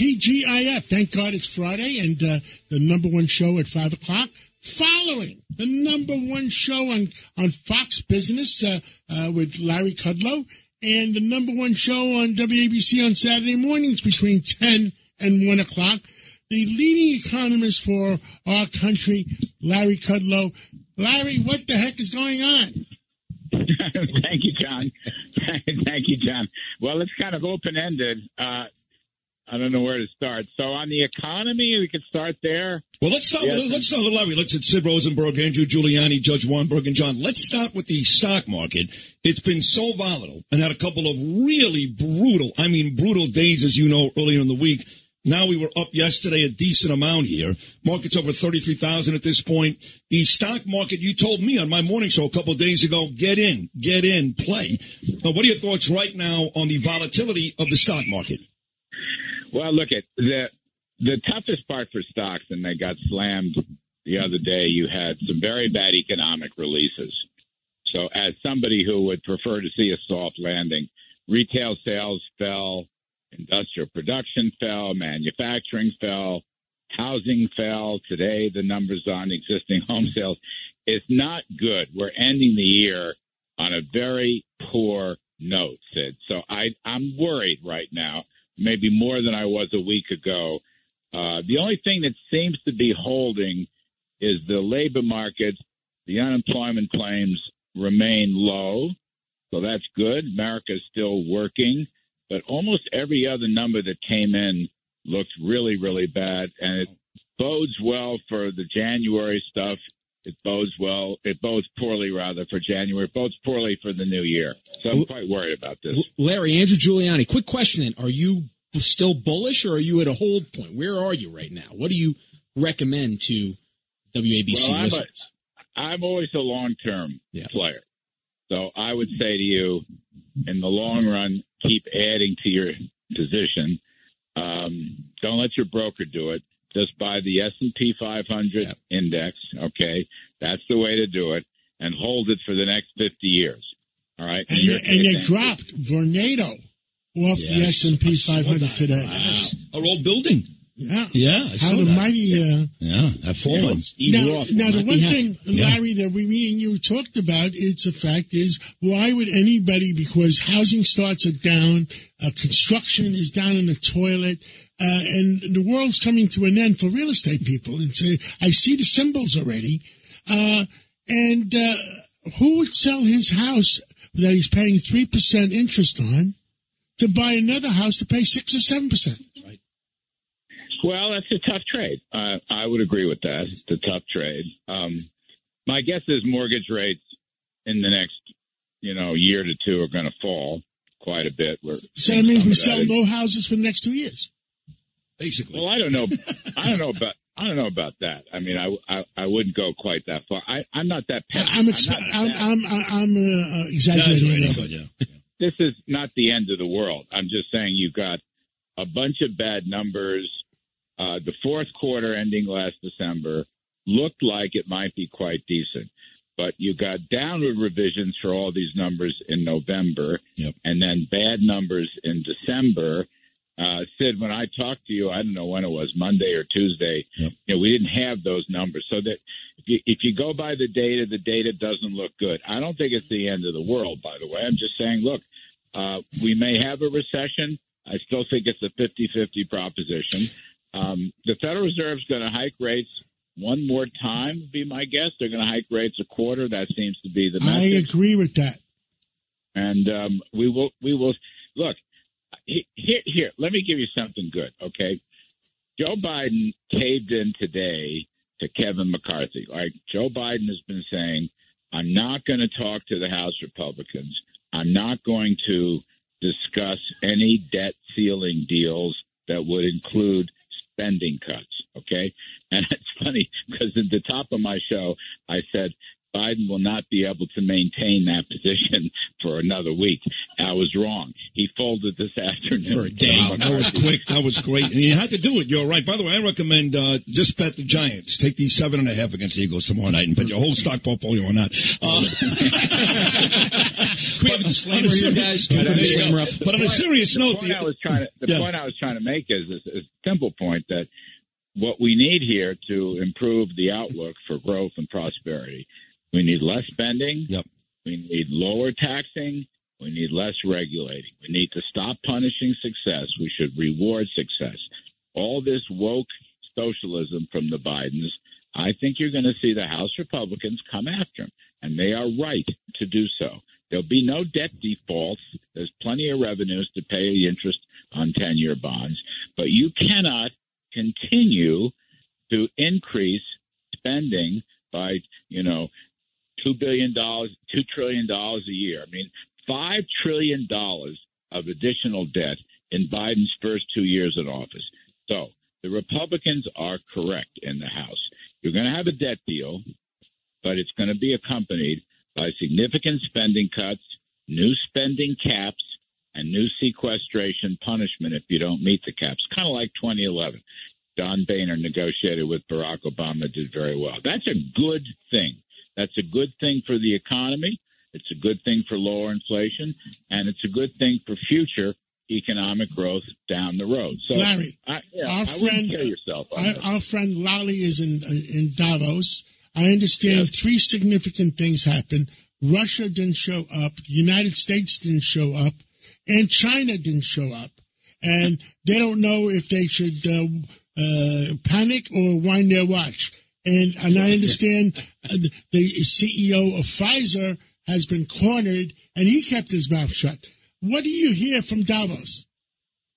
TGIF. Thank God it's Friday and uh, the number one show at 5 o'clock. Following the number one show on, on Fox Business uh, uh, with Larry Kudlow and the number one show on WABC on Saturday mornings between 10 and 1 o'clock. The leading economist for our country, Larry Kudlow. Larry, what the heck is going on? Thank you, John. Thank you, John. Well, it's kind of open ended. Uh, I don't know where to start. So on the economy, we could start there. Well, let's start. Yes. With, let's start with Larry. Let's at Sid Rosenberg, Andrew Giuliani, Judge Weinberg, and John. Let's start with the stock market. It's been so volatile and had a couple of really brutal, I mean brutal days, as you know, earlier in the week. Now we were up yesterday a decent amount here. Market's over 33,000 at this point. The stock market, you told me on my morning show a couple of days ago, get in, get in, play. Now, what are your thoughts right now on the volatility of the stock market? Well, look at the the toughest part for stocks, and they got slammed the other day. You had some very bad economic releases. So, as somebody who would prefer to see a soft landing, retail sales fell, industrial production fell, manufacturing fell, housing fell. Today, the numbers on existing home sales is not good. We're ending the year on a very poor note, Sid. So I, I'm worried right now maybe more than I was a week ago. Uh, the only thing that seems to be holding is the labor market. The unemployment claims remain low, so that's good. America is still working, but almost every other number that came in looked really, really bad, and it bodes well for the January stuff. It bodes well. It bodes poorly, rather, for January. It bodes poorly for the new year. So I'm quite worried about this. Larry, Andrew Giuliani, quick question then. Are you still bullish or are you at a hold point? Where are you right now? What do you recommend to WABC well, I'm listeners? A, I'm always a long term yeah. player. So I would say to you, in the long run, keep adding to your position. Um, don't let your broker do it. Just buy the S and P 500 yep. index. Okay, that's the way to do it, and hold it for the next 50 years. All right, and, and, and you dropped Vornado off yes. the S and P 500 today. Wow. Our old building. Yeah. Yeah. I How the that. mighty. Uh, yeah, have fallen. Now, now the one thing, Larry, that we, me and you talked about, it's a fact, is why would anybody, because housing starts are down, uh, construction is down in the toilet, uh, and the world's coming to an end for real estate people. And say, I see the symbols already. Uh, and uh, who would sell his house that he's paying 3% interest on? to buy another house to pay six or seven percent. Right. Well, that's a tough trade. Uh, I would agree with that. It's a tough trade. Um, my guess is mortgage rates in the next, you know, year to two are going to fall quite a bit. We're so that means we sell no houses for the next two years. Basically. Well, I don't know. I don't know about. I don't know about that. I mean, I, I, I wouldn't go quite that far. I, I'm not that. I'm, exp- I'm, I'm, I'm, I'm uh, exaggerating. Yeah, yeah this is not the end of the world. I'm just saying you've got a bunch of bad numbers. Uh, the fourth quarter ending last December looked like it might be quite decent, but you got downward revisions for all these numbers in November, yep. and then bad numbers in December. Uh, Sid, when I talked to you, I don't know when it was, Monday or Tuesday, yep. you know, we didn't have those numbers. So that if you, if you go by the data, the data doesn't look good. I don't think it's the end of the world, by the way. I'm just saying, look, uh, we may have a recession. I still think it's a 50 50 proposition. Um, the Federal Reserve is going to hike rates one more time, be my guess. They're going to hike rates a quarter. That seems to be the message. I agree with that. And um, we will, we will look here. Here, let me give you something good. Okay, Joe Biden caved in today to Kevin McCarthy. Like Joe Biden has been saying, I'm not going to talk to the House Republicans. I'm not going to discuss any debt ceiling deals that would include spending cuts. Okay. And it's funny because at the top of my show, I said, Biden will not be able to maintain that position for another week. I was wrong. He unfolded this afternoon. For a day. Wow, that was quick. That was great. And you had to do it. You're right. By the way, I recommend uh, just bet the Giants. Take these seven and a half against the Eagles tomorrow night and bet your whole stock portfolio on that. Uh, we have a disclaimer guys? Disclaimer. But on a serious the note, point I was trying to, the Yeah. point I was trying to make is, is, is a simple point that what we need here to improve the outlook for growth and prosperity, we need less spending. Yep. We need lower taxing. We need less regulating. We need to stop punishing success. We should reward success. All this woke socialism from the Bidens, I think you're going to see the House Republicans come after them, and they are right to do so. There'll be no debt defaults. There's plenty of revenues to pay the interest on 10 year bonds, but you cannot continue to increase spending by, you know, $2 billion, $2 trillion a year. I mean, $5 trillion of additional debt in Biden's first two years in office. So the Republicans are correct in the House. You're going to have a debt deal, but it's going to be accompanied by significant spending cuts, new spending caps, and new sequestration punishment if you don't meet the caps. Kind of like 2011. John Boehner negotiated with Barack Obama, did very well. That's a good thing. That's a good thing for the economy. It's a good thing for lower inflation, and it's a good thing for future economic growth down the road. So, Larry, I, yeah, our I friend- kill yourself. Our, our friend Lally is in uh, in Davos. I understand three significant things happened. Russia didn't show up. The United States didn't show up, and China didn't show up. And they don't know if they should uh, uh, panic or wind their watch. And and I understand uh, the CEO of Pfizer has been cornered, and he kept his mouth shut. What do you hear from Davos?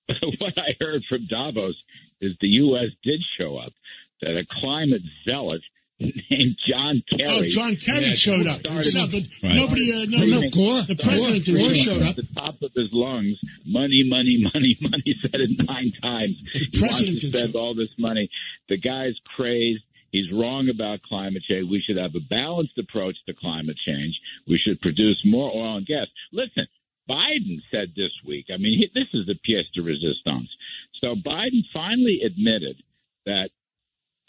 what I heard from Davos is the U.S. did show up. That a climate zealot named John Kerry. Oh, John Kerry Yeah, showed up. but Right. nobody, uh, no, no, Gore. the president Gore, Gore showed up. At the top of his lungs, money, money, money, money. Said it nine times. He wants president to did spend all this money. The guy's crazed. He's wrong about climate change. We should have a balanced approach to climate change. We should produce more oil and gas. Listen, Biden said this week. I mean, he, this is the pièce de resistance. So Biden finally admitted that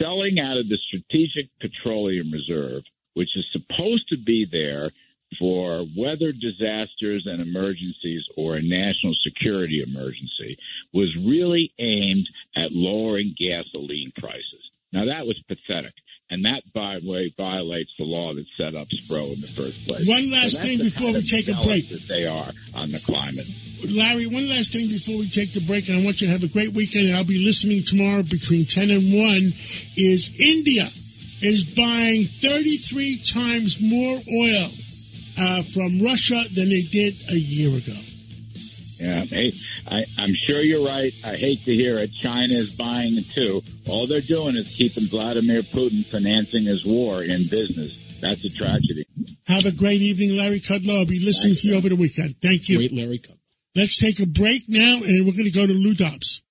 selling out of the Strategic Petroleum Reserve, which is supposed to be there for weather disasters and emergencies or a national security emergency, was really aimed at lowering gasoline prices. Now, that was pathetic. And that, by the way, violates the law that set up SPRO in the first place. One last So thing before we take a break. That they are on the climate. Larry, one last thing before we take the break, and I want you to have a great weekend. and I'll be listening tomorrow between 10 and 1. Is India is buying 33 times more oil uh, from Russia than they did a year ago. Yeah, hey, I, I'm sure you're right. I hate to hear it. China is buying it too. All they're doing is keeping Vladimir Putin financing his war in business. That's a tragedy. Have a great evening, Larry Kudlow. I'll be listening to you over the weekend. Thank you. Great Larry Cup. Let's take a break now, and we're going to go to Lou Dobbs.